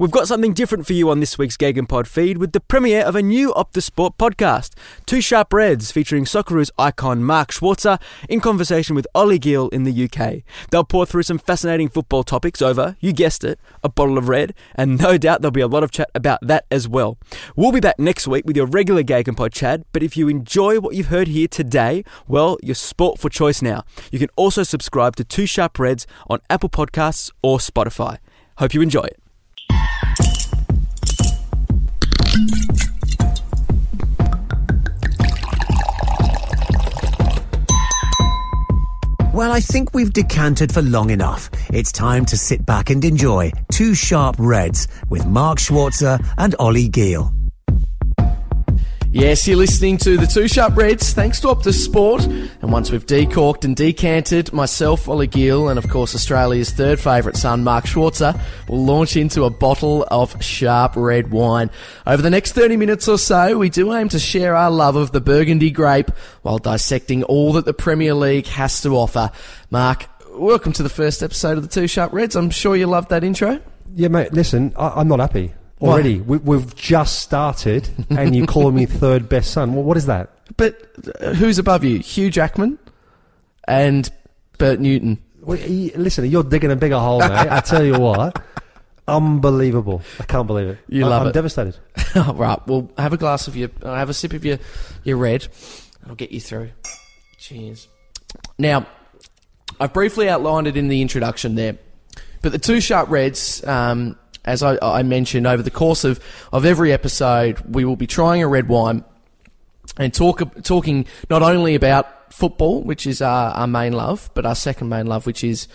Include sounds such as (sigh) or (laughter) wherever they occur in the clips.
We've got something different for you on this week's Gegenpod feed with the premiere of a new Optus Sport podcast. Two Sharp Reds featuring Socceroos icon Mark Schwarzer in conversation with Ollie Geale in the UK. They'll pour through some fascinating football topics over, you guessed it, a bottle of red, and no doubt there'll be a lot of chat about that as well. We'll be back next week with your regular Gegenpod Chad, but if you enjoy what you've heard here today, well, you're sport for choice now. You can also subscribe to Two Sharp Reds on Apple Podcasts or Spotify. Hope you enjoy it. Well, I think we've decanted for long enough. It's time to sit back and enjoy Two Sharp Reds with Mark Schwarzer and Ollie Geale. Yes, you're listening to the Two Sharp Reds, thanks to Optus Sport. And once we've decorked and decanted, myself, Ollie Geale, and of course Australia's third favourite son, Mark Schwarzer, will launch into a bottle of sharp red wine. Over the next 30 minutes or so, we do aim to share our love of the Burgundy grape while dissecting all that the Premier League has to offer. Mark, welcome to the first episode of the Two Sharp Reds. I'm sure you loved that intro. Yeah, mate. Listen, I, I'm not happy already. We, we've just started, and you call me (laughs) third best son. Well, what is that? But uh, who's above you? Hugh Jackman and Bert Newton. Well, y- listen, you're digging a bigger hole, mate. I tell you what, (laughs) unbelievable. I can't believe it. You I, love I'm it. devastated. (laughs) right. well, have a glass of your, uh, have a sip of your, your red. I'll get you through. Cheers. Now, I've briefly outlined it in the introduction there, but the two sharp reds, um, as I, I mentioned over the course of, of every episode, we will be trying a red wine and talk talking not only about football, which is our, our main love, but our second main love, which is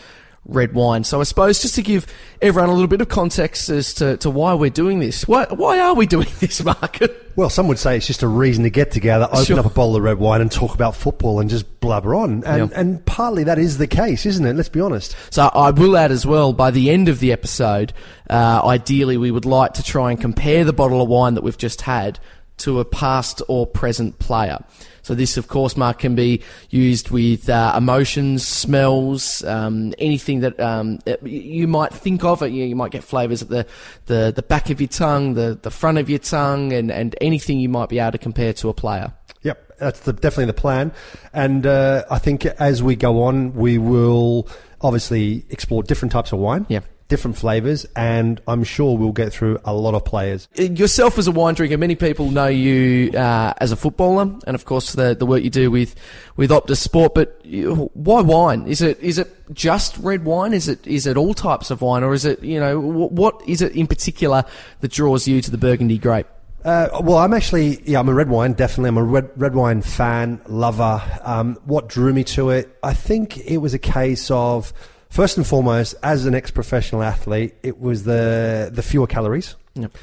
red wine. So I suppose just to give everyone a little bit of context as to, to why we're doing this. Why, why are we doing (laughs) this, Mark? Well, some would say it's just a reason to get together, open Sure. up a bottle of red wine, and talk about football and just blabber on. And, Yeah. and partly that is the case, isn't it? Let's be honest. So I will add as well, by the end of the episode, uh, ideally we would like to try and compare the bottle of wine that we've just had to a past or present player. So this, of course, Mark, can be used with uh, emotions, smells, um, anything that um, you might think of. You, you might get flavours at the, the, the back of your tongue, the, the front of your tongue, and, and anything you might be able to compare to a player. Yep, that's the, definitely the plan. And uh, I think as we go on, we will obviously explore different types of wine, Yeah. Different flavors, and I'm sure we'll get through a lot of players. yourself as a wine drinker, many people know you uh, as a footballer, and of course the the work you do with with Optus Sport. But you, why wine? Is it is it just red wine? Is it is it all types of wine, or is it you know wh- what is it in particular that draws you to the Burgundy grape? Uh, well, I'm actually, yeah, I'm a red wine, definitely. I'm a red, red wine fan, lover. Um, what drew me to it? I think it was a case of, first and foremost, as an ex-professional athlete, it was the, the fewer calories. Yep.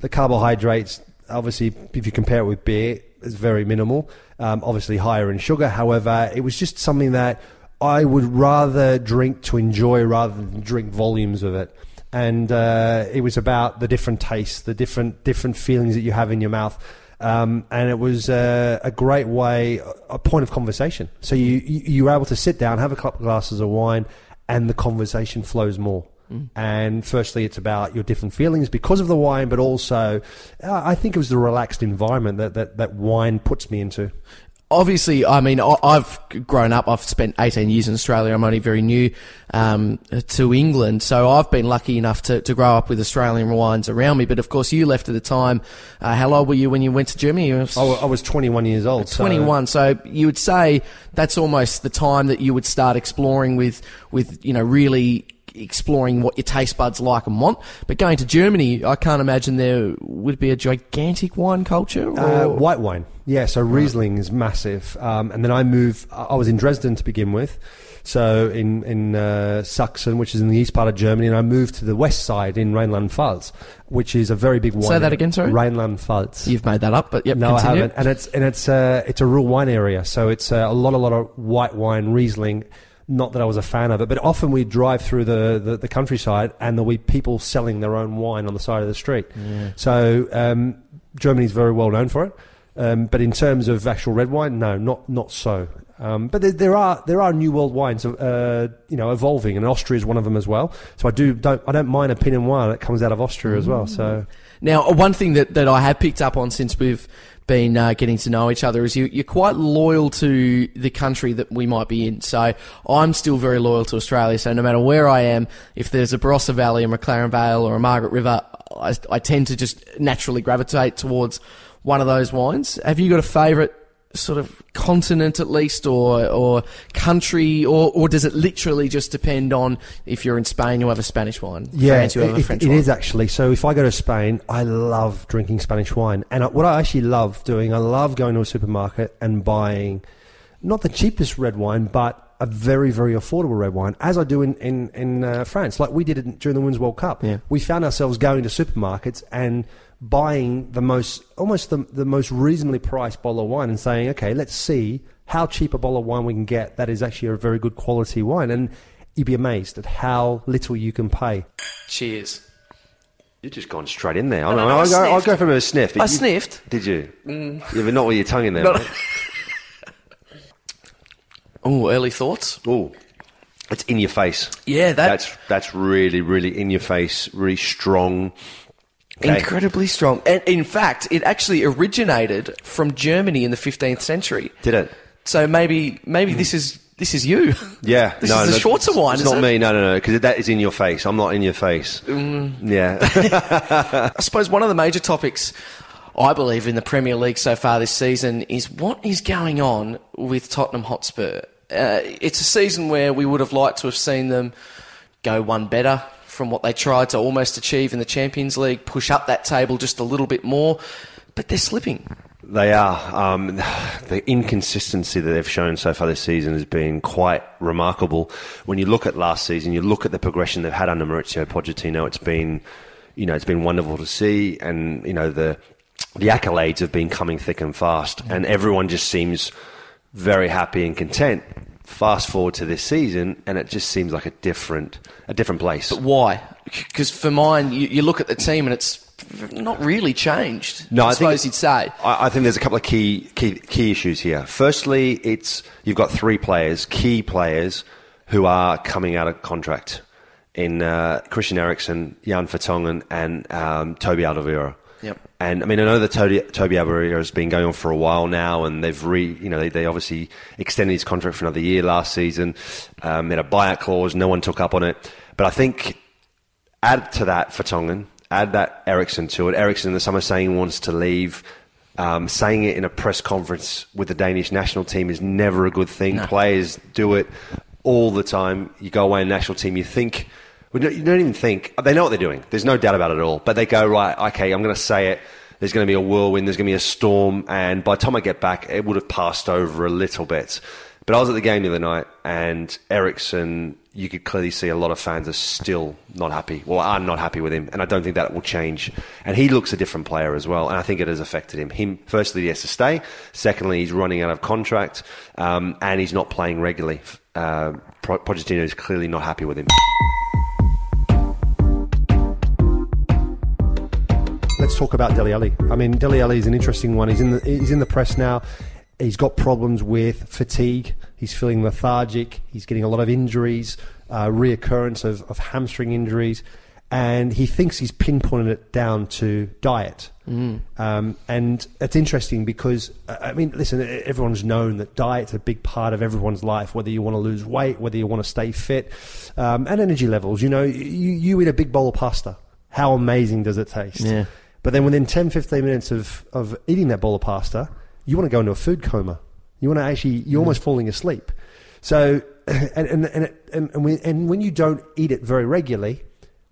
The carbohydrates, obviously, if you compare it with beer, is very minimal. Um, obviously higher in sugar. However, it was just something that I would rather drink to enjoy rather than drink volumes of it. And uh, it was about the different tastes, the different different feelings that you have in your mouth. Um, and it was uh, a great way, a point of conversation. So you, you you were able to sit down, have a couple of glasses of wine, and the conversation flows more. And firstly, it's about your different feelings because of the wine, but also, uh, I think it was the relaxed environment that, that, that wine puts me into. Obviously, I mean, I- I've grown up. I've spent 18 years in Australia. I'm only very new um, to England, so I've been lucky enough to, to grow up with Australian wines around me. But of course, you left at a time. Uh, how old were you when you went to Germany? You I, wa- I was 21 years old. so- 21. So you would say that's almost the time that you would start exploring with, with you know, really exploring what your taste buds like and want. But going to Germany, I can't imagine there would be a gigantic wine culture. Uh, white wine. Yeah, so Riesling is massive. Um, and then I moved, I was in Dresden to begin with. So in in uh, Sachsen, which is in the east part of Germany, and I moved to the west side in Rhineland-Pfalz, which is a very big wine. Say that again, sorry? Rhineland-Pfalz. You've made that up, but yep. No, continue. I haven't. And it's and it's uh, it's a real wine area, so it's uh, a lot, a lot of white wine, Riesling. Not that I was a fan of it, but often we drive through the, the, the countryside and there'll be people selling their own wine on the side of the street. So um, Germany's very well known for it, um, but in terms of actual red wine, no, not not so. Um, but there, there are there are new world wines, uh, you know, evolving, and Austria is one of them as well. So I do don't I don't mind a Pinot Noir that comes out of Austria as well. So Now, uh, one thing that, that I have picked up on since we've been uh, getting to know each other is you, you're quite loyal to the country that we might be in. So I'm still very loyal to Australia. So no matter where I am, if there's a Barossa Valley, a McLaren Vale, or a Margaret River, I, I tend to just naturally gravitate towards one of those wines. Have you got a favourite sort of continent at least, or or country, or or does it literally just depend on if you're in Spain, you'll have a Spanish wine, France, you have a it- it wine? is actually. So if I go to Spain, I love drinking Spanish wine, and I, what I actually love doing, I love going to a supermarket and buying not the cheapest red wine, but a very very affordable red wine, as I do in in, in uh, France, like we did it during the Women's World Cup. Yeah. We found ourselves going to supermarkets and buying the most almost the, the most reasonably priced bottle of wine and saying, okay, let's see how cheap a bottle of wine we can get that is actually a very good quality wine, and you'd be amazed at how little you can pay. Cheers. You've just gone straight in there. no, I, no, I I'll, go, I'll go for a sniff. I you- sniffed. Did you? Mm. Yeah, but not with your tongue in there. Not- mate. (laughs) Oh, early thoughts. Oh, it's in your face. Yeah, that That's that's really really in your face, really strong. Okay. incredibly strong. And in fact, it actually originated from Germany in the 15th century. Did it? So maybe maybe this is this is you. Yeah, (laughs) This no, is the no, Schwarzer wine, It's not it? me. No, no, no, because that is in your face. I'm not in your face. Mm. Yeah, (laughs) I suppose one of the major topics I believe in the Premier League so far this season is what is going on with Tottenham Hotspur. Uh, it's a season where we would have liked to have seen them go one better from what they tried to almost achieve in the Champions League, push up that table just a little bit more, but they're slipping. they are. Um, (sighs) the inconsistency that they've shown so far this season has been quite remarkable. When you look at last season, you look at the progression they've had under Mauricio Pochettino. It's been, you know, it's been wonderful to see, and you know the the accolades have been coming thick and fast, and everyone just seems very happy and content. Fast forward to this season, and it just seems like a different a different place. But why? Because for mine, you, you look at the team and it's not really changed. No, I, I, suppose you'd say. I, I think there's a couple of key, key key issues here. Firstly, it's you've got three players, key players, who are coming out of contract in uh, Christian Eriksen, Jan Vertonghen, and um, Toby Alderweireld. Yep. And I mean, I know that Toby, Toby has been going on for a while now, and they've re, you know, they, they obviously extended his contract for another year last season. Um, had a buyout clause, no one took up on it. But I think add to that Vertonghen, add that Eriksen to it. Eriksen in the summer saying he wants to leave. Um, saying it in a press conference with the Danish national team is never a good thing. Players do it all the time. You go away in the national team, you think, you don't even think, they know what they're doing. There's no doubt about it at all. But they go, right, okay, I'm going to say it. There's going to be a whirlwind, there's going to be a storm. And by the time I get back, it would have passed over a little bit. But I was at the game the other night, and Eriksen, you could clearly see a lot of fans are still not happy. Well, are not happy with him, and I don't think that will change. And he looks a different player as well, and I think it has affected him. Him, firstly, he has to stay. Secondly, he's running out of contract, um, and he's not playing regularly. Uh, Pochettino is clearly not happy with him. Let's talk about Dele Alli. I mean, Dele Alli is an interesting one. He's in the he's in the press now. He's got problems with fatigue. He's feeling lethargic. He's getting a lot of injuries, uh, reoccurrence of, of hamstring injuries, and he thinks he's pinpointed it down to diet. Um, and it's interesting because I mean, listen, everyone's known that diet's a big part of everyone's life. Whether you want to lose weight, whether you want to stay fit, um, and energy levels. You know, you, you eat a big bowl of pasta. How amazing does it taste? Yeah. But then within 10, 15 minutes of, of eating that bowl of pasta, you want to go into a food coma. You want to actually, you're almost falling asleep. So, (clears throat) and, and, and, it- and, and, we, and when you don't eat it very regularly,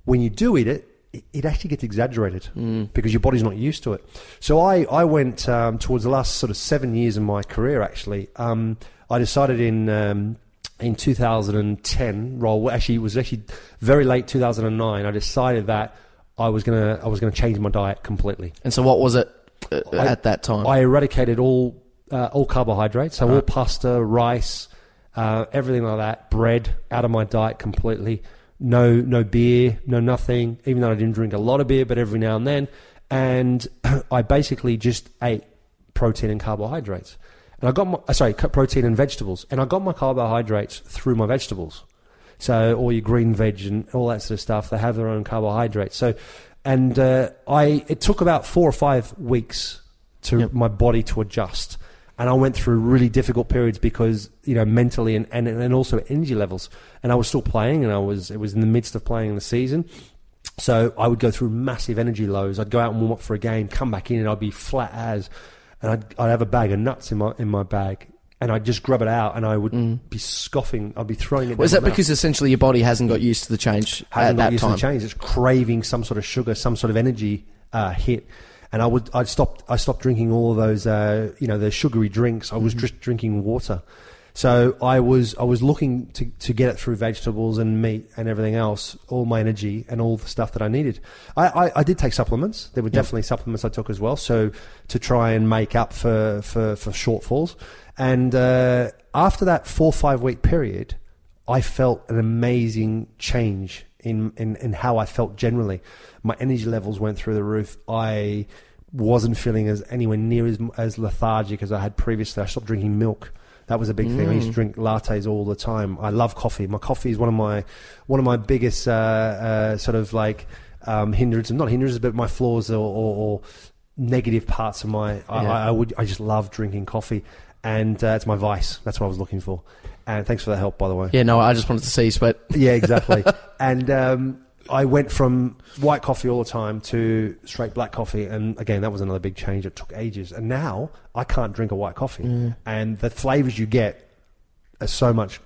when you do eat it, it, actually gets exaggerated because your body's not used to it. So I, I went um, towards the last sort of seven years of my career, actually. Um, I decided in, um, in 2010. Roll actually it was actually very late 2009. I decided that I was gonna I was gonna change my diet completely. And so, what was it uh, I- at that time? I eradicated all uh, all carbohydrates, so all pasta, rice, uh, everything like that, bread out of my diet completely. No, no beer, no nothing. Even though I didn't drink a lot of beer, but every now and then, and (clears throat) I basically just ate protein and carbohydrates. And I got my uh, sorry, cut protein and vegetables, and I got my carbohydrates through my vegetables. So all your green veg and all that sort of stuff, they have their own carbohydrates. So, and uh, I it took about four or five weeks to Yep. my body to adjust, and I went through really difficult periods because you know mentally and, and and also energy levels. And I was still playing, and I was it was in the midst of playing the season. So I would go through massive energy lows. I'd go out and warm up for a game, come back in, and I'd be flat as, and I'd, I'd have a bag of nuts in my in my bag, and I'd just grab it out, and I would be scoffing. I'd be throwing it. was down that because essentially your body hasn't got used to the change hasn't got used time? to the change? It's craving some sort of sugar, some sort of energy uh, hit. And I would, I'd stopped, I stopped drinking all of those, uh, you know, the sugary drinks. I was Mm-hmm. just drinking water. So I was, I was looking to, to get it through vegetables and meat and everything else, all my energy and all the stuff that I needed. I, I, I did take supplements. There were definitely supplements I took as well. So to try and make up for, for, for shortfalls. And, uh, after that four, five week period, I felt an amazing change in, in, in how I felt generally. My energy levels went through the roof. I wasn't feeling as anywhere near as, as lethargic as I had previously. I stopped drinking milk. That was a big thing. I used to drink lattes all the time. I love coffee. My coffee is one of my one of my biggest uh, uh, sort of like um, hindrances, not hindrances, but my flaws or, or, or negative parts of my. I, Yeah. I, I would. I just love drinking coffee, and uh, it's my vice. That's what I was looking for. And thanks for the help, by the way. Yeah, no, I just wanted to see you sweat. Yeah, exactly. (laughs) and um, I went from white coffee all the time to straight black coffee, and again, that was another big change. It took ages, and now I can't drink a white coffee, and the flavors you get are so much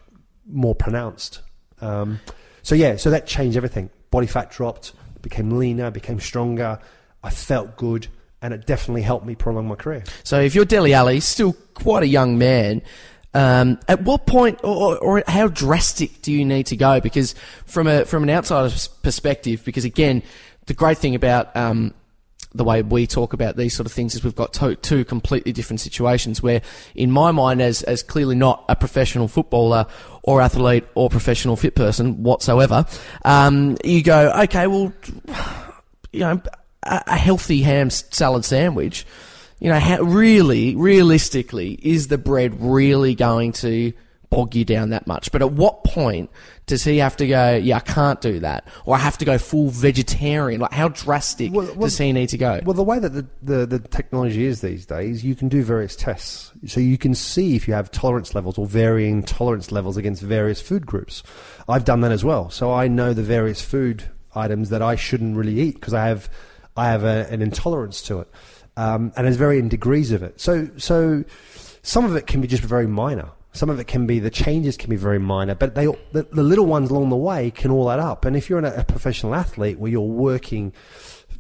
more pronounced. Um, so yeah, so that changed everything. Body fat dropped, became leaner, became stronger. I felt good, and it definitely helped me prolong my career. So if you're Dele Alli, still quite a young man, um, at what point or, or how drastic do you need to go? Because from a from an outsider's perspective, because again, the great thing about um, the way we talk about these sort of things is we've got to, two completely different situations. Where, in my mind, as as clearly not a professional footballer or athlete or professional fit person whatsoever, um, you go, okay, well, you know, a, a healthy ham salad sandwich, you know, how, really, realistically, is the bread really going to bog you down that much? But at what point does he have to go, yeah, I can't do that, or I have to go full vegetarian? Like, how drastic Well, well, does he need to go? Well, the way that the, the, the technology is these days, you can do various tests. So you can see if you have tolerance levels or varying tolerance levels against various food groups. I've done that as well. So I know the various food items that I shouldn't really eat because I have, I have a, an intolerance to it. Um, and there's varying degrees of it. So, so some of it can be just very minor. Some of it can be the changes can be very minor, but they the, the little ones along the way can all add up. And if you're a, a professional athlete where you're working,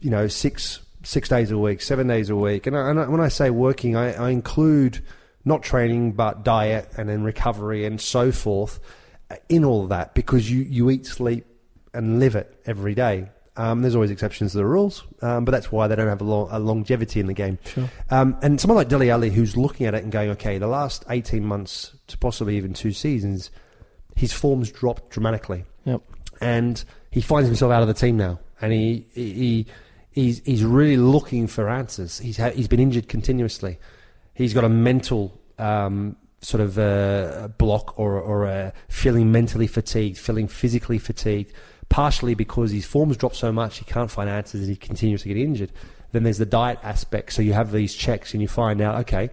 you know, six six days a week, seven days a week, and, I, and I, when I say working, I, I include not training but diet and then recovery and so forth uh, in all of that because you you eat, sleep, and live it every day. Um, there's always exceptions to the rules, um, but that's why they don't have a, long, a longevity in the game. Um, and someone like Dele Alli, who's looking at it and going, okay, the last 18 months to possibly even two seasons, his form's dropped dramatically Yep. and he finds himself out of the team now, and he he he's he's really looking for answers. He's ha- he's been injured continuously. He's got a mental um, sort of uh, block or or a feeling mentally fatigued, feeling physically fatigued, partially because his form's dropped so much he can't find answers and he continues to get injured. Then there's the diet aspect. So you have these checks and you find out, okay,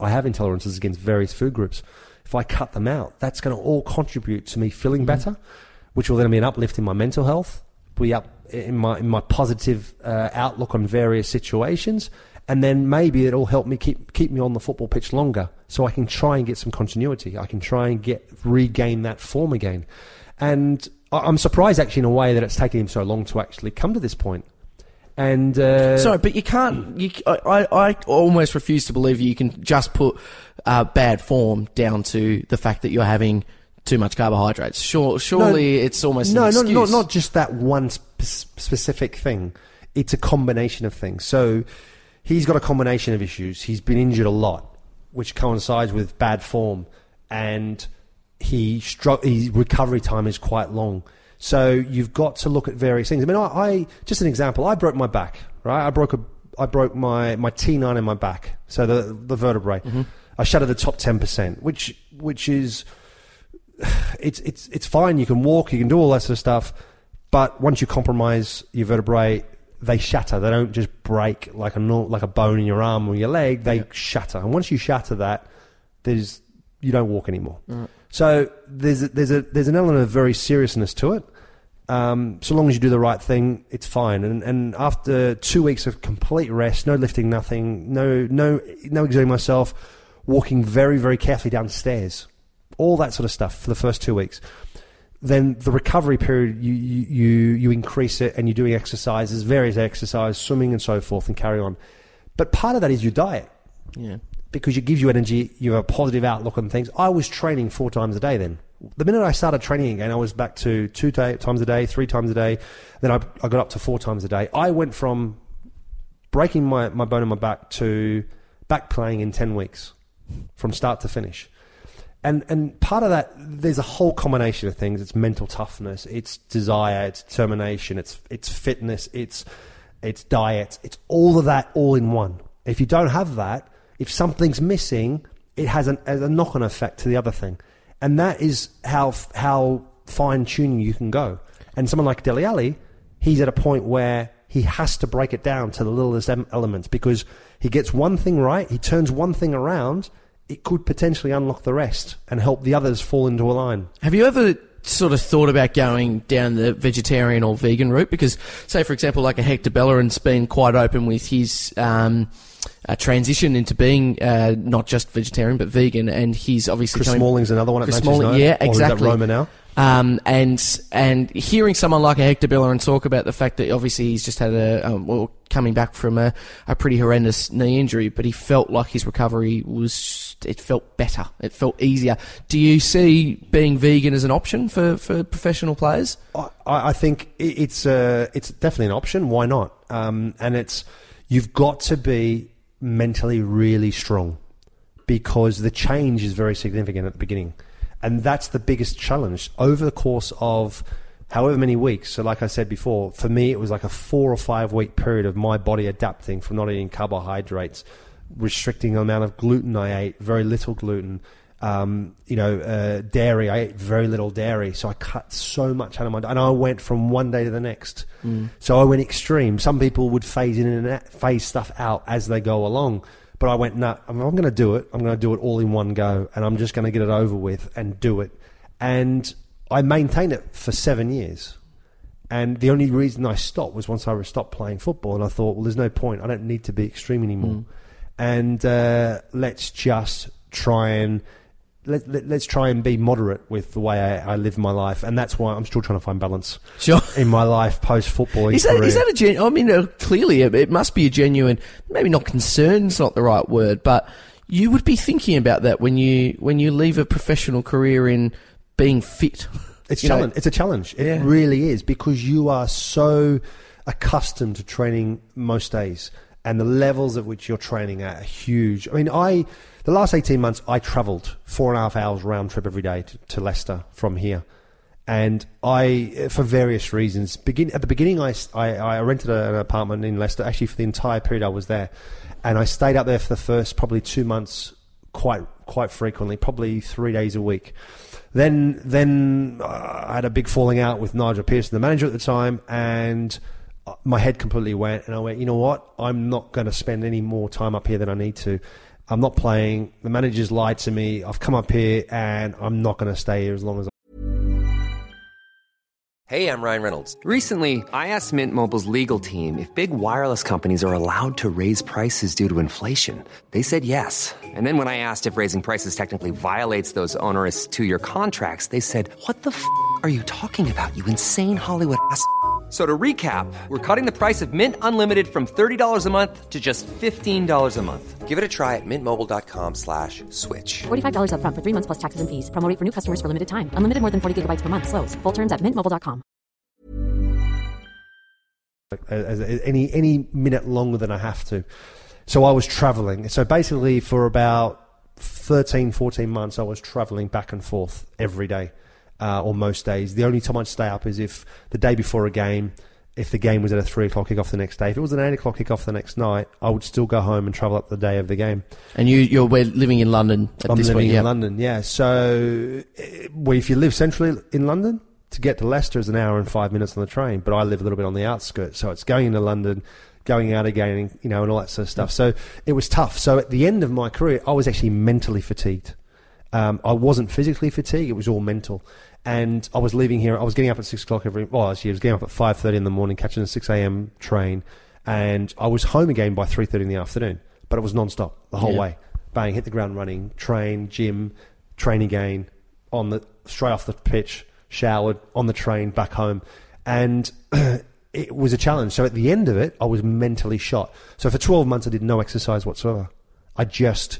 I have intolerances against various food groups. If I cut them out, that's going to all contribute to me feeling better, which will then be an uplift in my mental health, be up in my in my positive uh, outlook on various situations, and then maybe it'll help me keep keep me on the football pitch longer, so I can try and get some continuity. I can try and get regain that form again, and I'm surprised actually in a way that it's taken him so long to actually come to this point. And uh, Sorry, but you can't. You, I, I almost refuse to believe you can just put uh, bad form down to the fact that you're having too much carbohydrates. Sure, surely it's almost no, not, not not just that one sp- specific thing. It's a combination of things. So he's got a combination of issues. He's been injured a lot, which coincides with bad form, and he stru- his recovery time is quite long. So you've got to look at various things. I mean, I, I just an example. I broke my back. Right, I broke a I broke my my T nine in my back, so the the vertebrae. Mm-hmm. I shattered the top ten percent, which which is (sighs) it's it's it's fine. You can walk, you can do all that sort of stuff, but once you compromise your vertebrae, they shatter. They don't just break like a like a bone in your arm or your leg. They shatter, and once you shatter that, there's you don't walk anymore. Mm. So there's a, there's a there's an element of very seriousness to it. Um, so long as you do the right thing, it's fine. And and after two weeks of complete rest, no lifting, nothing, no no no exerting myself, walking very very carefully downstairs, all that sort of stuff for the first two weeks. Then the recovery period, you you you, you increase it, and you're doing exercises, various exercises, swimming and so forth, and carry on. But part of that is your diet Yeah. Because it gives you energy, you have a positive outlook on things. I was training four times a day then. The minute I started training again, I was back to two ta- times a day, three times a day. Then I, I got up to four times a day. I went from breaking my, my bone in my back to back playing in 10 weeks from start to finish. And, and part of that, there's a whole combination of things. It's mental toughness, it's desire, it's determination, it's, it's fitness, it's, it's diet, it's all of that all in one. If you don't have that, if something's missing, it has, an, has a knock on effect to the other thing. And that is how, how fine tuning you can go. And someone like Dele Alli, he's at a point where he has to break it down to the littlest elements because he gets one thing right, he turns one thing around, it could potentially unlock the rest and help the others fall into a line. Have you ever sort of thought about going down the vegetarian or vegan route? Because, say, for example, like a Hector Bellerin's been quite open with his um, uh, transition into being uh, not just vegetarian but vegan, and he's obviously Chris coming- Smalling's another one at Chris Manchester Smalling, United, yeah, or is that exactly. Roma now? Um, and and hearing someone like a Hector Bellerin talk about the fact that obviously he's just had a um, well coming back from a, a pretty horrendous knee injury, but he felt like his recovery was it felt better, it felt easier. Do you see being vegan as an option for, for professional players? I, I think it's uh, it's definitely an option. Why not? Um, and it's you've got to be mentally really strong because the change is very significant at the beginning, and that's the biggest challenge over the course of however many weeks. So, like I said before, for me it was like a four or five week period of my body adapting from not eating carbohydrates, restricting the amount of gluten I ate, very little gluten um, you know, uh, dairy. I ate very little dairy, so I cut so much out of my diet, and I went from one day to the next. So I went extreme. Some people would phase in and out, phase stuff out as they go along, but I went, nah, I'm, I'm going to do it. I'm going to do it all in one go, and I'm just going to get it over with and do it. And I maintained it for seven years. And the only reason I stopped was once I stopped playing football, and I thought, well, there's no point. I don't need to be extreme anymore. And uh, let's just try and let, let, us try and be moderate with the way I, I live my life, and that's why I'm still trying to find balance Sure. in my life post football. Is that, is that a gen- I mean, uh, clearly it, it must be a genuine, maybe not concern's not the right word, but you would be thinking about that when you when you leave a professional career in being fit. It's You know, challenge. It's a challenge. It Yeah. really is because you are so accustomed to training most days, and the levels at which you're training at are huge. I mean, I the last eighteen months I travelled four and a half hours round trip every day to, to Leicester from here, and I for various reasons begin at the beginning I I, I rented an apartment in Leicester actually for the entire period I was there, and I stayed up there for the first probably two months quite quite frequently, probably three days a week. Then then uh, I had a big falling out with Nigel Pearson, the manager at the time, and uh, my head completely went. And I went, you know what? I'm not going to spend any more time up here than I need to. I'm not playing. The manager's lied to me. I've come up here, and I'm not going to stay here as long as. I. Hey, I'm Ryan Reynolds. Recently, I asked Mint Mobile's legal team if big wireless companies are allowed to raise prices due to inflation. They said yes. And then when I asked if raising prices technically violates those onerous two year contracts, they said, What the f are you talking about, you insane Hollywood ass? F- So to recap, we're cutting the price of Mint Unlimited from $30 a month to just $15 a month. Give it a try at mintmobile.com slash switch. $45 upfront for three months plus taxes and fees. Promo for new customers for limited time. Unlimited more than 40 gigabytes per month. Slows. Full terms at mintmobile.com. as, as any any minute longer than I have to. So I was traveling. So basically, for about 13, 14 months, I was traveling back and forth every day, uh, or most days. The only time I'd stay up is if the day before a game, if the game was at a three o'clock kickoff the next day. If it was an eight o'clock kickoff the next night, I would still go home and travel up the day of the game. And you, you're we're living in London at I'm this living point. in yeah. London, yeah. So, eh, well, if you live centrally in London, to get to Leicester is an hour and five minutes on the train. But I live a little bit on the outskirts, so it's going into London, going out again, you know, and all that sort of stuff. So it was tough. So at the end of my career, I was actually mentally fatigued. Um, I wasn't physically fatigued; it was all mental. And I was leaving here. I was getting up at six o'clock every. Well, actually, I was getting up at five thirty in the morning, catching a six a.m. train, and I was home again by three thirty in the afternoon. But it was non-stop the whole Yeah. way. Bang, hit the ground running, train, gym, train again, on the straight off the pitch, showered, on the train, back home, and (clears throat) it was a challenge. So at the end of it, I was mentally shot. So for twelve months, I did no exercise whatsoever. I just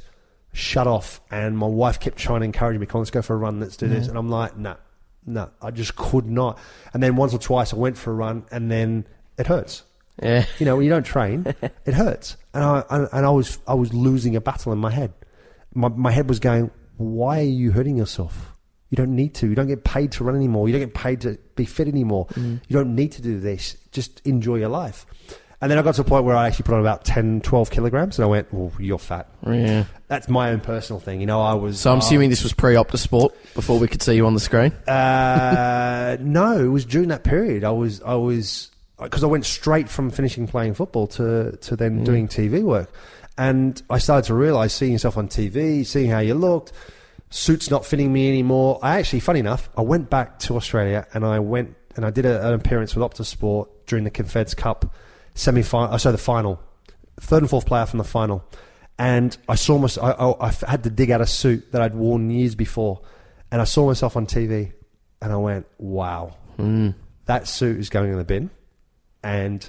shut off, and my wife kept trying to encourage me, "Come on, let's go for a run, let's do this," mm-hmm. and I'm like, "No, no, I just could not." And then once or twice, I went for a run, and then it hurts. Yeah. You know, when you don't train, (laughs) it hurts. And I and, and I was I was losing a battle in my head. My my head was going, "Why are you hurting yourself? You don't need to. You don't get paid to run anymore. You don't get paid to be fit anymore. Mm. You don't need to do this. Just enjoy your life." And then I got to a point where I actually put on about 10, 12 kilograms, and I went, "Well, you're fat." Yeah. That's my own personal thing. You know, I was. So I'm uh, assuming this was pre-Optus Sport before we could see you on the screen. uh, (laughs) no, it was during that period. I was, I was, because I went straight from finishing playing football to to then doing TV work, and I started to realise seeing yourself on TV, seeing how you looked, suits not fitting me anymore. I actually, funny enough, I went back to Australia and I went and I did a, an appearance with Optus Sport during the Confeds Cup semi final. Uh, so the final, third and fourth player from the final. And I saw myself, I, I, I had to dig out a suit that I'd worn years before. And I saw myself on TV and I went, wow, hmm. that suit is going in the bin. And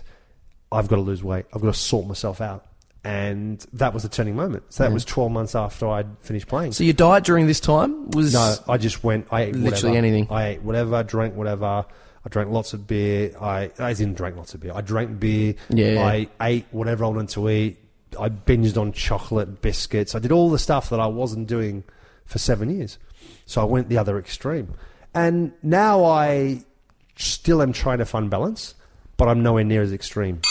I've got to lose weight. I've got to sort myself out. And that was the turning moment. So that was 12 months after I'd finished playing. So your diet during this time was No, I just went. I ate Literally whatever. anything. I ate whatever, drank whatever. I drank lots of beer. I I didn't drink lots of beer. I drank beer. Yeah. I ate whatever I wanted to eat. I binged on chocolate, biscuits. I did all the stuff that I wasn't doing for seven years. So I went the other extreme. And now I still am trying to find balance, but I'm nowhere near as extreme.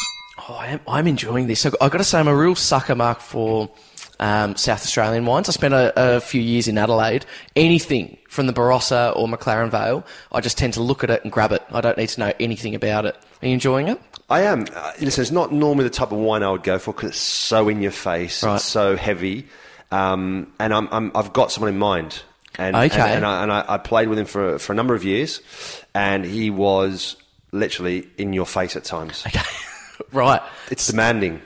Oh, I am, I'm enjoying this. I've got to say, I'm a real sucker, Mark, for um, South Australian wines. I spent a, a few years in Adelaide. Anything from the Barossa or McLaren Vale, I just tend to look at it and grab it. I don't need to know anything about it. Are you enjoying it? I am. Uh, listen, it's not normally the type of wine I would go for because it's so in your face, Right. it's so heavy, um, and I'm, I'm, I've got someone in mind. And, Okay. and, and, I, and I, I played with him for, for a number of years, and he was literally in your face at times. Okay. (laughs) right. It's demanding.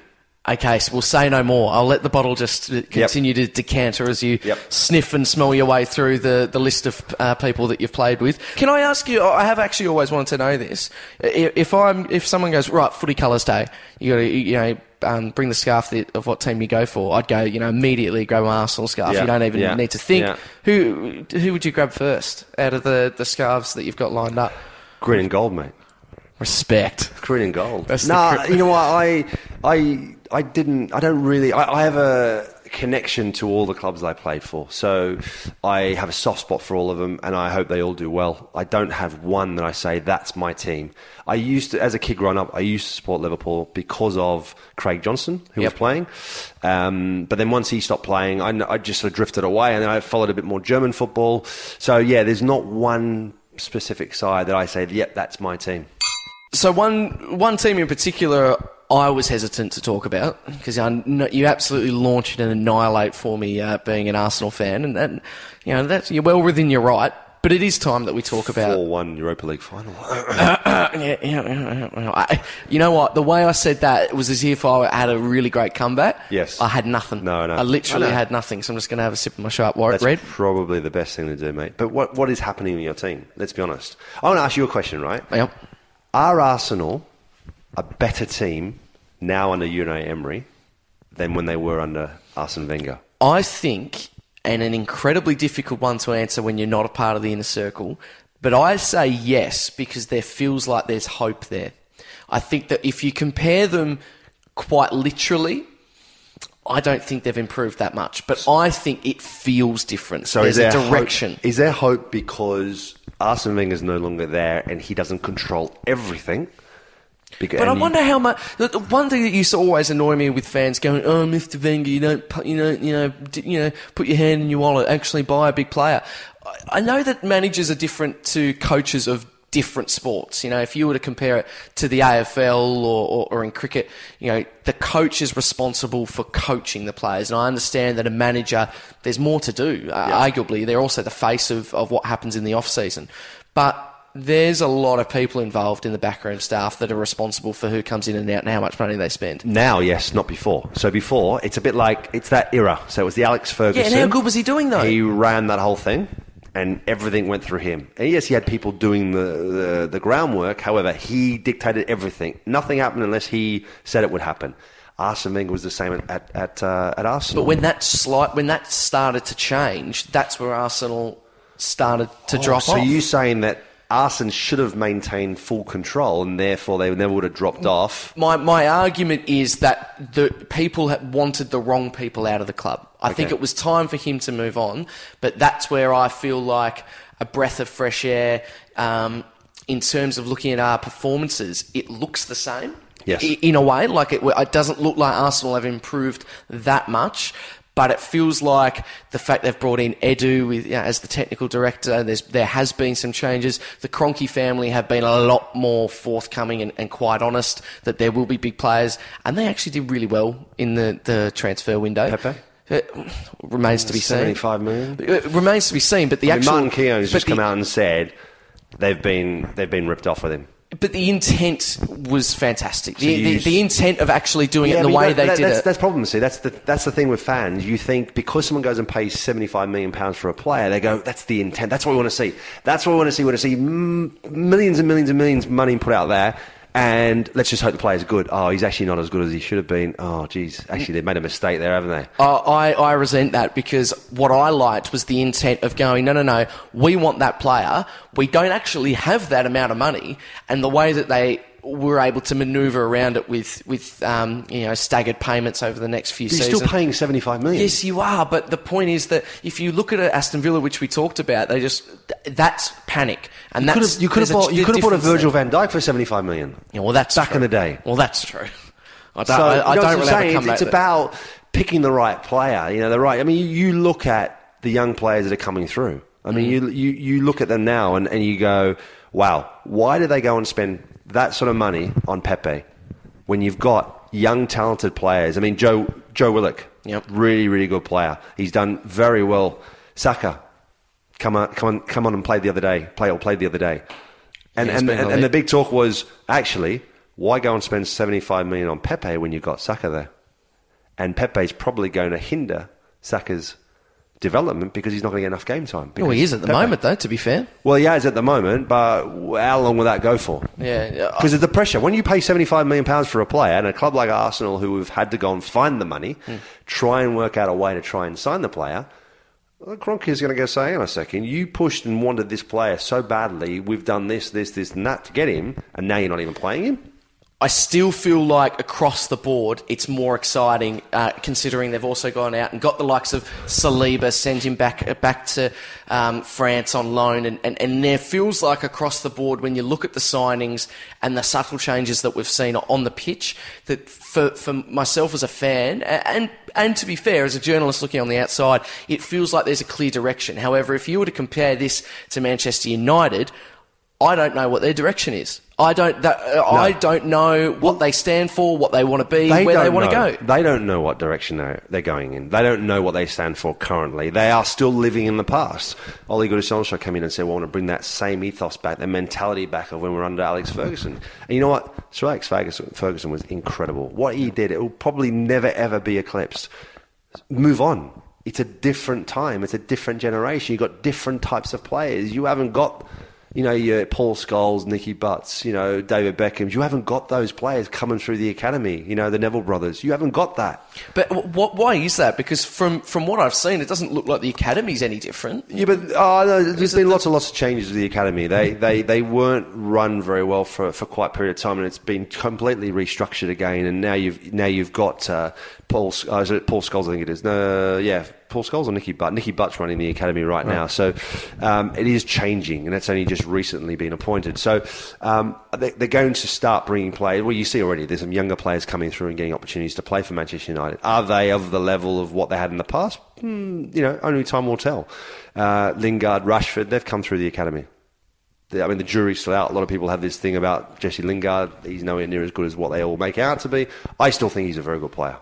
Okay, so we'll say no more. I'll let the bottle just uh, continue to decanter as you Yep. sniff and smell your way through the, the list of uh, people that you've played with. Can I ask you? I have actually always wanted to know this. If I'm if someone goes right, footy colours day, you got to you know um, bring the scarf of what team you go for. I'd go you know immediately grab my Arsenal scarf. Yeah, You don't even yeah, need to think. yeah. Who who would you grab first out of the the scarves that you've got lined up? Green and gold, mate. Respect. Green and gold. That's nah, cri- you know what? I, I, I didn't. I don't really. I, I have a connection to all the clubs I played for, so I have a soft spot for all of them, and I hope they all do well. I don't have one that I say that's my team. I used to, as a kid growing up, I used to support Liverpool because of Craig Johnston, who Yep. was playing. Um, but then once he stopped playing, I, I just sort of drifted away, and then I followed a bit more German football. So yeah, there's not one specific side that I say, yep, that's my team. So one one team in particular, I was hesitant to talk about because you absolutely launch and annihilate for me uh, being an Arsenal fan, and that, you know that's you're well within your right. But it is time that we talk about. Four one Europa League final. (coughs) Yeah, yeah, yeah, yeah. I, you know what? The way I said that it was as if I had a really great comeback. Yes. I had nothing. No, no. I literally I had nothing. So I'm just going to have a sip of my sharp white That's red. probably the best thing to do, mate. But what what is happening in your team? Let's be honest. I want to ask you a question, right? Yep. Are Arsenal a better team now under Unai Emery than when they were under Arsene Wenger? I think, and an incredibly difficult one to answer when you're not a part of the inner circle, but I say yes because there feels like there's hope there. I think that if you compare them quite literally, I don't think they've improved that much, but I think it feels different. So there's is a there direction. Hope, is there hope because Arsene Wenger is no longer there and he doesn't control everything? Because, But I wonder how much. The, the one thing that used to always annoy me with fans going, "Oh, Mr. Wenger, you don't, you know, you know, you know, put your hand in your wallet. Actually, buy a big player." I, I know that managers are different to coaches of different sports. You know, if you were to compare it to the AFL or, or, or in cricket, you know, the coach is responsible for coaching the players. And I understand that a manager, there's more to do. Uh, arguably, they're also the face of, of what happens in the off season, but there's a lot of people involved in the backroom staff that are responsible for who comes in and out and how much money they spend. Now, yes, not before. So before, it's a bit like it's that era. So it was the Alex Ferguson. Yeah, and how good was he doing though? He ran that whole thing, and everything went through him. And yes, he had people doing the, the, the groundwork. However, he dictated everything. Nothing happened unless he said it would happen. Arsene Wenger was the same at at, at, uh, at Arsenal. but when that slight, when that started to change, that's where Arsenal started to Oh, drop so off. you saying that Arsene should have maintained full control, and therefore they never would have dropped off? my my argument is that the people wanted the wrong people out of the club. I think it was time for him to move on, but that's where I feel like a breath of fresh air. Um, in terms of looking at our performances, it looks the same. Yes. In a way, like it, it doesn't look like Arsenal have improved that much. But it feels like the fact they've brought in Edu with, you know, as the technical director, there's, there has been some changes. The Kroenke family have been a lot more forthcoming and, and quite honest that there will be big players. And they actually did really well in the, the transfer window. Pepe? It remains to be seen. 75 million? Uh, it remains to be seen, but the I mean, actual. Martin Keown's just come out and said they've been they've been ripped off with him. But the intent was fantastic. The, you the, the intent of actually doing it in the way don't- they that- did that's, it. That's the problem. See, that's the that's the thing with fans. You think because someone goes and pays seventy five million pounds for a player, they go, "That's the intent. That's what we want to see. That's what we want to see. We want to see millions and millions and millions of money put out there." And let's just hope the player's good. Oh, he's actually not as good as he should have been. Oh, geez. Actually, they've made a mistake there, haven't they? Uh, I, I resent that because what I liked was the intent of going, no, no, no, we want that player. We don't actually have that amount of money. And the way that they were able to maneuver around it with, with um, you know, staggered payments over the next few But you're seasons. still paying seventy five million. Yes, you are. But the point is that if you look at Aston Villa, which we talked about, they just that's panic, and You could that's have, you could have bought, a you could have bought a Virgil there. van Dijk for 75 million. Yeah, well, that's back true. in the day. Well, that's true. I don't, So, I, I you know don't really saying? It's, it's about picking the right player. You know, the right. I mean, you, you look at the young players that are coming through. I mean, you, you you look at them now and, and you go, wow, why did they go and spend that sort of money on Pepe when you've got young, talented players? I mean, Joe Joe Willock, Yep. really, really good player. He's done very well. Saka, come on, come on, come on and play the other day. Play or played the other day. And Yeah, and, and, and the big talk was actually why go and spend seventy five million on Pepe when you've got Saka there? And Pepe's probably going to hinder Saka's development because he's not going to get enough game time. Well, he is at the moment, though. To be fair, Well, he has at the moment, but how long will that go for? yeah. Because of the pressure. When you pay £75 million for a player, and a club like Arsenal, who have had to go and find the money, Hmm. try and work out a way to try and sign the player, well, Kroenke is going to go say, in a second, you pushed and wanted this player so badly, we've done this, this, this, and that to get him, and now you're not even playing him? I still feel like across the board it's more exciting, uh, considering they've also gone out and got the likes of Saliba, sent him back uh, back to um, France on loan, and, and, and there feels like across the board when you look at the signings and the subtle changes that we've seen on the pitch, that for, for myself as a fan, and and to be fair, as a journalist looking on the outside, it feels like there's a clear direction. However, if you were to compare this to Manchester United, I don't know what their direction is. I don't. That, uh, I don't know what they stand for, what they want to be, where they want to go. They don't know what direction they're, they're going in. They don't know what they stand for currently. They are still living in the past. Ole Gunnar Solskjaer came in and said, "We want to bring that same ethos back, that mentality back of when we were under Alex Ferguson." And you know what? Sir Alex Ferguson, Ferguson was incredible. What he did, it will probably never ever be eclipsed. Move on. It's a different time. It's a different generation. You've got different types of players. You haven't got You know, your Paul Scholes, Nicky Butts, you know, David Beckham. You haven't got those players coming through the academy. You know, the Neville brothers. You haven't got that. But what, why is that? Because from, from what I've seen, it doesn't look like the academy's any different. Yeah, but oh, no, there's been lots and lots of changes with the academy. They they, they weren't run very well for, for quite a period of time, and it's been completely restructured again. And now you've now you've got uh, Paul uh, is it Paul Scholes, I think it is. No, yeah, Paul Scholes or Nicky Butt. Nicky Butt's running the academy right, now, so um, it is changing, and it's only just recently been appointed. So um, they, they're going to start bringing players. Well, you see already, there's some younger players coming through and getting opportunities to play for Manchester United. Are they of the level of what they had in the past? Hmm, you know, only time will tell. Uh, Lingard, Rashford, they've come through the academy. I mean, the jury's still out. A lot of people have this thing about Jesse Lingard. He's nowhere near as good as what they all make out to be. I still think he's a very good player.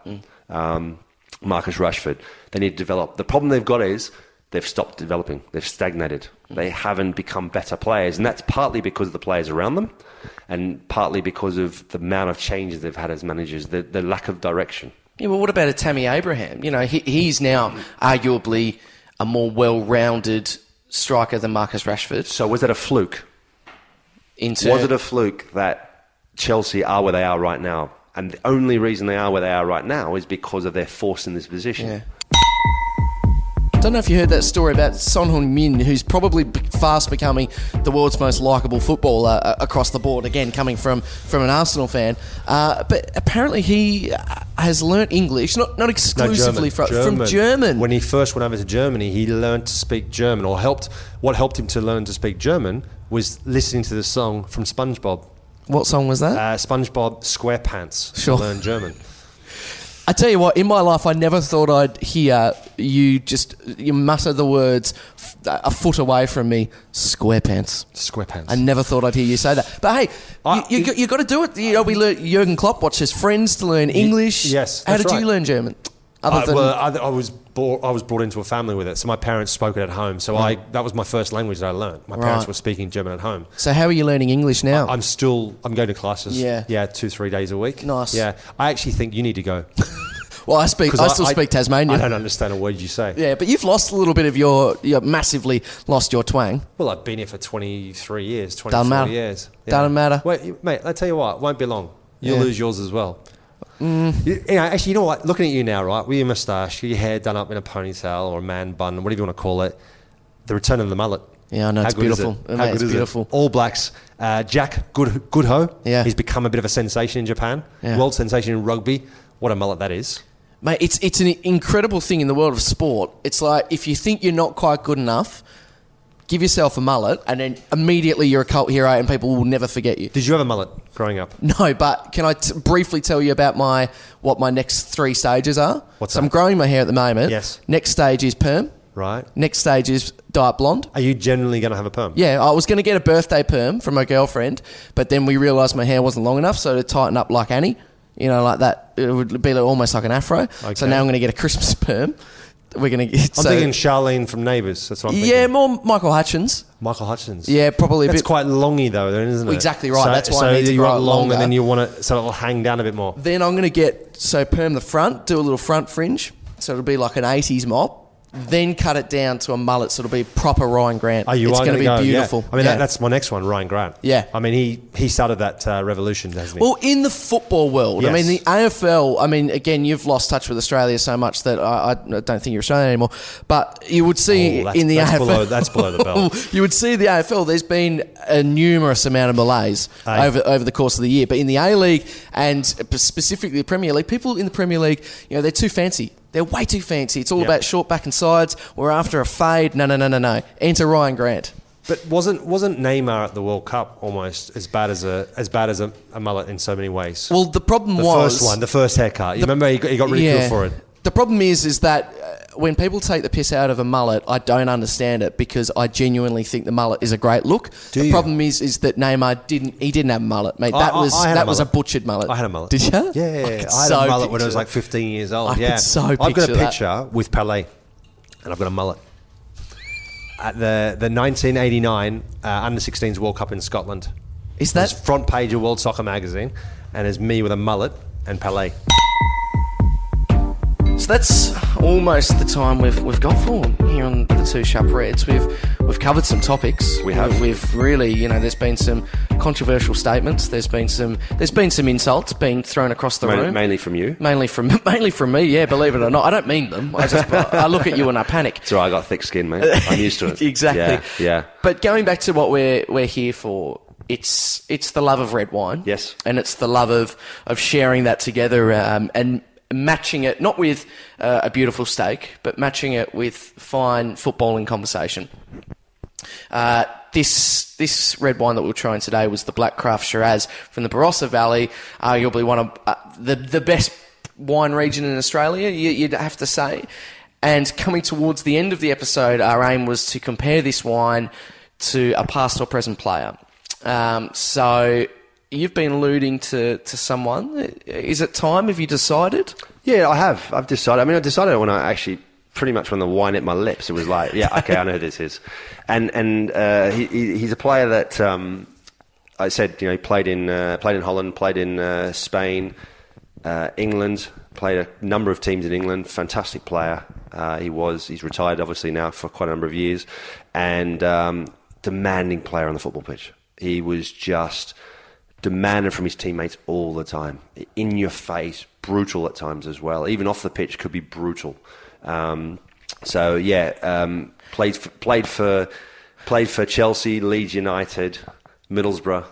Um, Marcus Rashford. They need to develop. The problem they've got is they've stopped developing. They've stagnated. Hmm. They haven't become better players, and that's partly because of the players around them, and partly because of the amount of changes they've had as managers. The, the lack of direction. Yeah, well, what about a Tammy Abraham? You know, he, he's now arguably a more well-rounded striker than Marcus Rashford. So was that a fluke? Into Was it a fluke that Chelsea are where they are right now? And the only reason they are where they are right now is because of their force in this position. Yeah. Don't know if you heard that story about Son Heung-min, who's probably fast becoming the world's most likable footballer uh, across the board. Again, coming from, from an Arsenal fan, uh, but apparently he uh, has learnt English, not not No, exclusively from from German. When he first went over to Germany, he learned to speak German, or helped. What helped him to learn to speak German was listening to the song from SpongeBob. What song was that? Uh, SpongeBob SquarePants. Sure. To learn German. I tell you what, in my life, I never thought I'd hear you just you mutter the words f- a foot away from me, SquarePants. SquarePants. I never thought I'd hear you say that. But hey, I- you, you, got- you got to do it. You know, we learned Jurgen Klopp watches his Friends to learn English. yes, How did right. you learn German? Other I, than well, I, I was brought, I was brought into a family with it, so my parents spoke it at home. So I that was my first language that I learned. My parents Right. were speaking German at home. so, how are you learning English now? I'm still I'm going to classes. Yeah. yeah, two three days a week. Nice. Yeah, I actually think you need to go. (laughs) well, I speak. (laughs) 'Cause I still speak Tasmanian. I don't understand a word you say. yeah, but you've lost a little bit of your. You massively lost your twang. Well, I've been here for 23 years, 24 Doesn't matter. years. Doesn't matter. Wait, mate, I tell you what, it won't be long. You'll Yeah. Lose yours as well. You, you know, actually, you know what? Looking at you now, right, with your moustache, your hair done up in a ponytail or a man bun, whatever you want to call it, the return of the mullet. Yeah, I know, How it's beautiful. it? How mate, good it's is it? All Blacks. Uh, Jack Good Goodhue. Yeah. He's become a bit of a sensation in Japan. Yeah. World sensation in rugby. What a mullet that is. Mate, it's it's an incredible thing in the world of sport. It's like if you think you're not quite good enough, give yourself a mullet, and then immediately you're a cult hero, and people will never forget you. Did you have a mullet growing up? (laughs) No, but can I t- briefly tell you about my what my next three stages are? What's so I'm growing my hair at the moment. Yes. Next stage is perm. Right. Next stage is dark blonde. Are you generally going to have a perm? Yeah, I was going to get a birthday perm from my girlfriend, but then we realised my hair wasn't long enough, so to tighten up like Annie, you know, like that, it would be like, almost like an afro. Okay. So now I'm going to get a Christmas (laughs) perm. We're going to get. I'm so, thinking Charlene from Neighbours. That's what I'm thinking. Yeah, more Michael Hutchence. Michael Hutchence. Yeah, probably a That's bit- quite longy though, then, isn't it? Exactly right. So, That's why I need to you want it long, longer. and then you want it so it'll hang down a bit more. Then I'm going to get so perm the front, do a little front fringe, so it'll be like an 80s mop. Then cut it down to a mullet, so it'll be proper Ryan Grant. Are you it's going to be go? Yeah. beautiful. I mean, Yeah. that, that's my next one, Ryan Grant. Yeah. I mean, he he started that uh, revolution, hasn't he? Well, in the football world, I mean, the AFL, I mean, again, you've lost touch with Australia so much that I, I don't think you're Australian anymore. But you would see Oh, in the that's AFL. below- that's below the belt. (laughs) you would see the AFL, there's been a numerous amount of malaise Aye. over, over the course of the year. But in the A League and specifically the Premier League, people in the Premier League, you know, they're too fancy. They're way too fancy. It's all Yeah. about short back and sides. We're after a fade. No, no, no, no, no. Enter Ryan Grant. but wasn't wasn't Neymar at the World Cup almost as bad as a as bad as a, a mullet in so many ways? Well, the problem was the first one, the first haircut. You remember he got, he got ridiculed for it. The problem is, is that uh, when people take the piss out of a mullet, I don't understand it because I genuinely think the mullet is a great look. Do the you? problem is, is that Neymar didn't. He didn't have a mullet, mate. I- That I- was I had a that was a mullet. butchered mullet. I had a mullet. Did you? Yeah, I I, could had so a mullet when I picture was like 15 years old. I could yeah, so I've got a picture that. picture with Pelé, and I've got a mullet. At the the 1989 uh, Under 16s World Cup in Scotland, Is was that front page of World Soccer Magazine, and it's me with a mullet and Pelé. So that's almost the time we've we've got for here on the Two Sharp Reds. We've we've covered some topics. We have. We've really, you know, there's been some controversial statements. There's been some there's been some insults being thrown across the room. mainly from you. Mainly from (laughs) mainly from me, yeah. Believe it or not, I don't mean them. I just I look at you and I panic. So I got thick skin, mate. I'm used to (laughs) it. exactly. Yeah. yeah. But going back to what we're we're here for, it's it's the love of red wine. Yes. And it's the love of of sharing that together um, and matching it not with uh, a beautiful steak, but matching it with fine footballing conversation. Uh, this this red wine that we we're trying today was the Black Craft Shiraz from the Barossa Valley, arguably one of uh, the the best wine region in Australia. You, you'd have to say. And coming towards the end of the episode, our aim was to compare this wine to a past or present player. Um, so you've been alluding to, to someone. Is it time? Have you decided? Yeah, I have. I've decided. I mean, I decided when I actually pretty much when the wine hit my lips, it was like, yeah, (laughs) okay, I know who this is. And and uh, he, he, he's a player that um, I said, you know, he played in uh, played in Holland, played in uh, Spain, uh, England, played a number of teams in England. Fantastic player. Uh, he was. He's retired, obviously now for quite a number of years, and um, demanding player on the football pitch. He was just demanded from his teammates all the time, in your face, brutal at times as well. Even off the pitch, could be brutal. Um, so yeah, um, played for, played for played for Chelsea, Leeds United, Middlesbrough,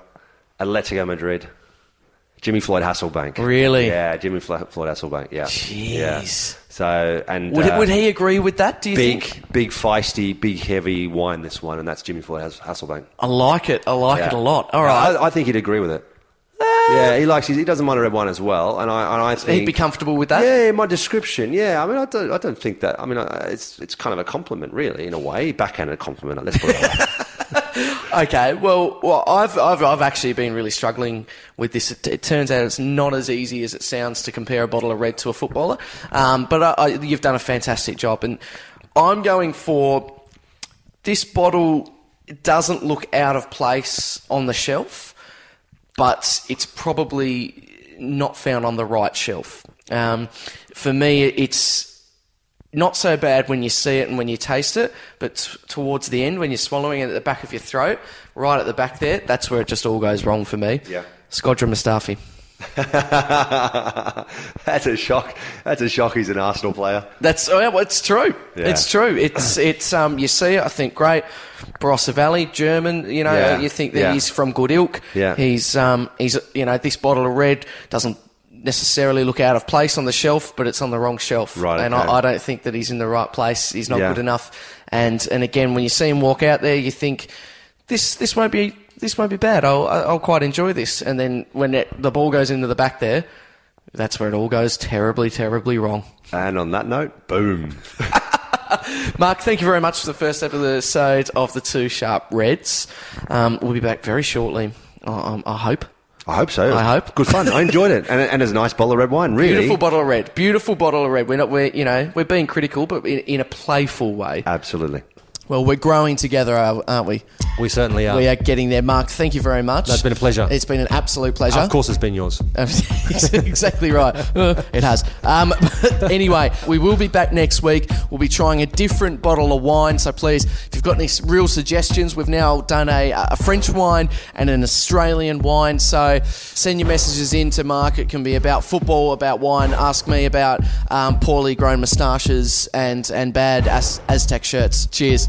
Atletico Madrid. Jimmy Floyd Hasselbaink. Really? Yeah, Jimmy Floyd Hasselbaink. Yeah. Yeah. So and Would, uh, would he agree with that? Do you big, think? big, feisty, big, heavy wine. This one, and that's Jimmy Floyd Has- Hasselbaink. I like it. I like Yeah. it a lot. All Yeah. I, I think he'd agree with it. yeah, he likes. He doesn't mind a red wine as well, and I and I think He'd be comfortable with that. Yeah, my description. Yeah, I mean, I don't. I don't think that. I mean, I- it's it's kind of a compliment, really, in a way, backhanded compliment. Let's put it that. (laughs) Okay, well, well, I've, I've, I've actually been really struggling with this. It, it turns out it's not as easy as it sounds to compare a bottle of red to a footballer. Um, but I, I, you've done a fantastic job, and I'm going for this bottle. Doesn't look out of place on the shelf, but it's probably not found on the right shelf. Um, for me, it's not so bad when you see it and when you taste it, but t- towards the end, when you're swallowing it at the back of your throat, right at the back there, that's where it just all goes wrong for me. Yeah. Shkodran Mustafi. (laughs) That's a shock. That's a shock. He's an Arsenal player. That's oh, well, it's true. Yeah. It's true. It's it's um you see it, I think great. Barossa Valley, German, you know, Yeah. you think that Yeah. he's from good ilk. Yeah. He's um he's you know, this bottle of red doesn't necessarily look out of place on the shelf, but it's on the wrong shelf. Right, And okay. I, I don't think that he's in the right place. He's not Yeah. good enough. And and again when you see him walk out there you think this this won't be this won't be bad. I'll I'll quite enjoy this. And then when it, the ball goes into the back there, that's where it all goes terribly, terribly wrong. And on that note, boom. (laughs) Mark, thank you very much for the first episode of the Two Sharp Reds. Um, we'll be back very shortly, I, I- I hope. I hope so. I hope. Good fun. I enjoyed it, and, and it's a nice bottle of red wine. Really Beautiful bottle of red. Beautiful bottle of red. We're not, we're, you know, we're being critical, but in, in a playful way. Absolutely. Well, we're growing together, aren't we? We certainly are. We are getting there. Mark, thank you very much. That's been a pleasure. It's been an absolute pleasure. Of course, it's been yours. (laughs) exactly right. Uh, (laughs) it has. Um, (laughs) but anyway, we will be back next week. We'll be trying a different bottle of wine. So please, if you've got any real suggestions, we've now done a, a French wine and an Australian wine. So send your messages in to Mark. It can be about football, about wine. Ask me about um, poorly grown moustaches and, and bad Az- Aztec shirts. Cheers.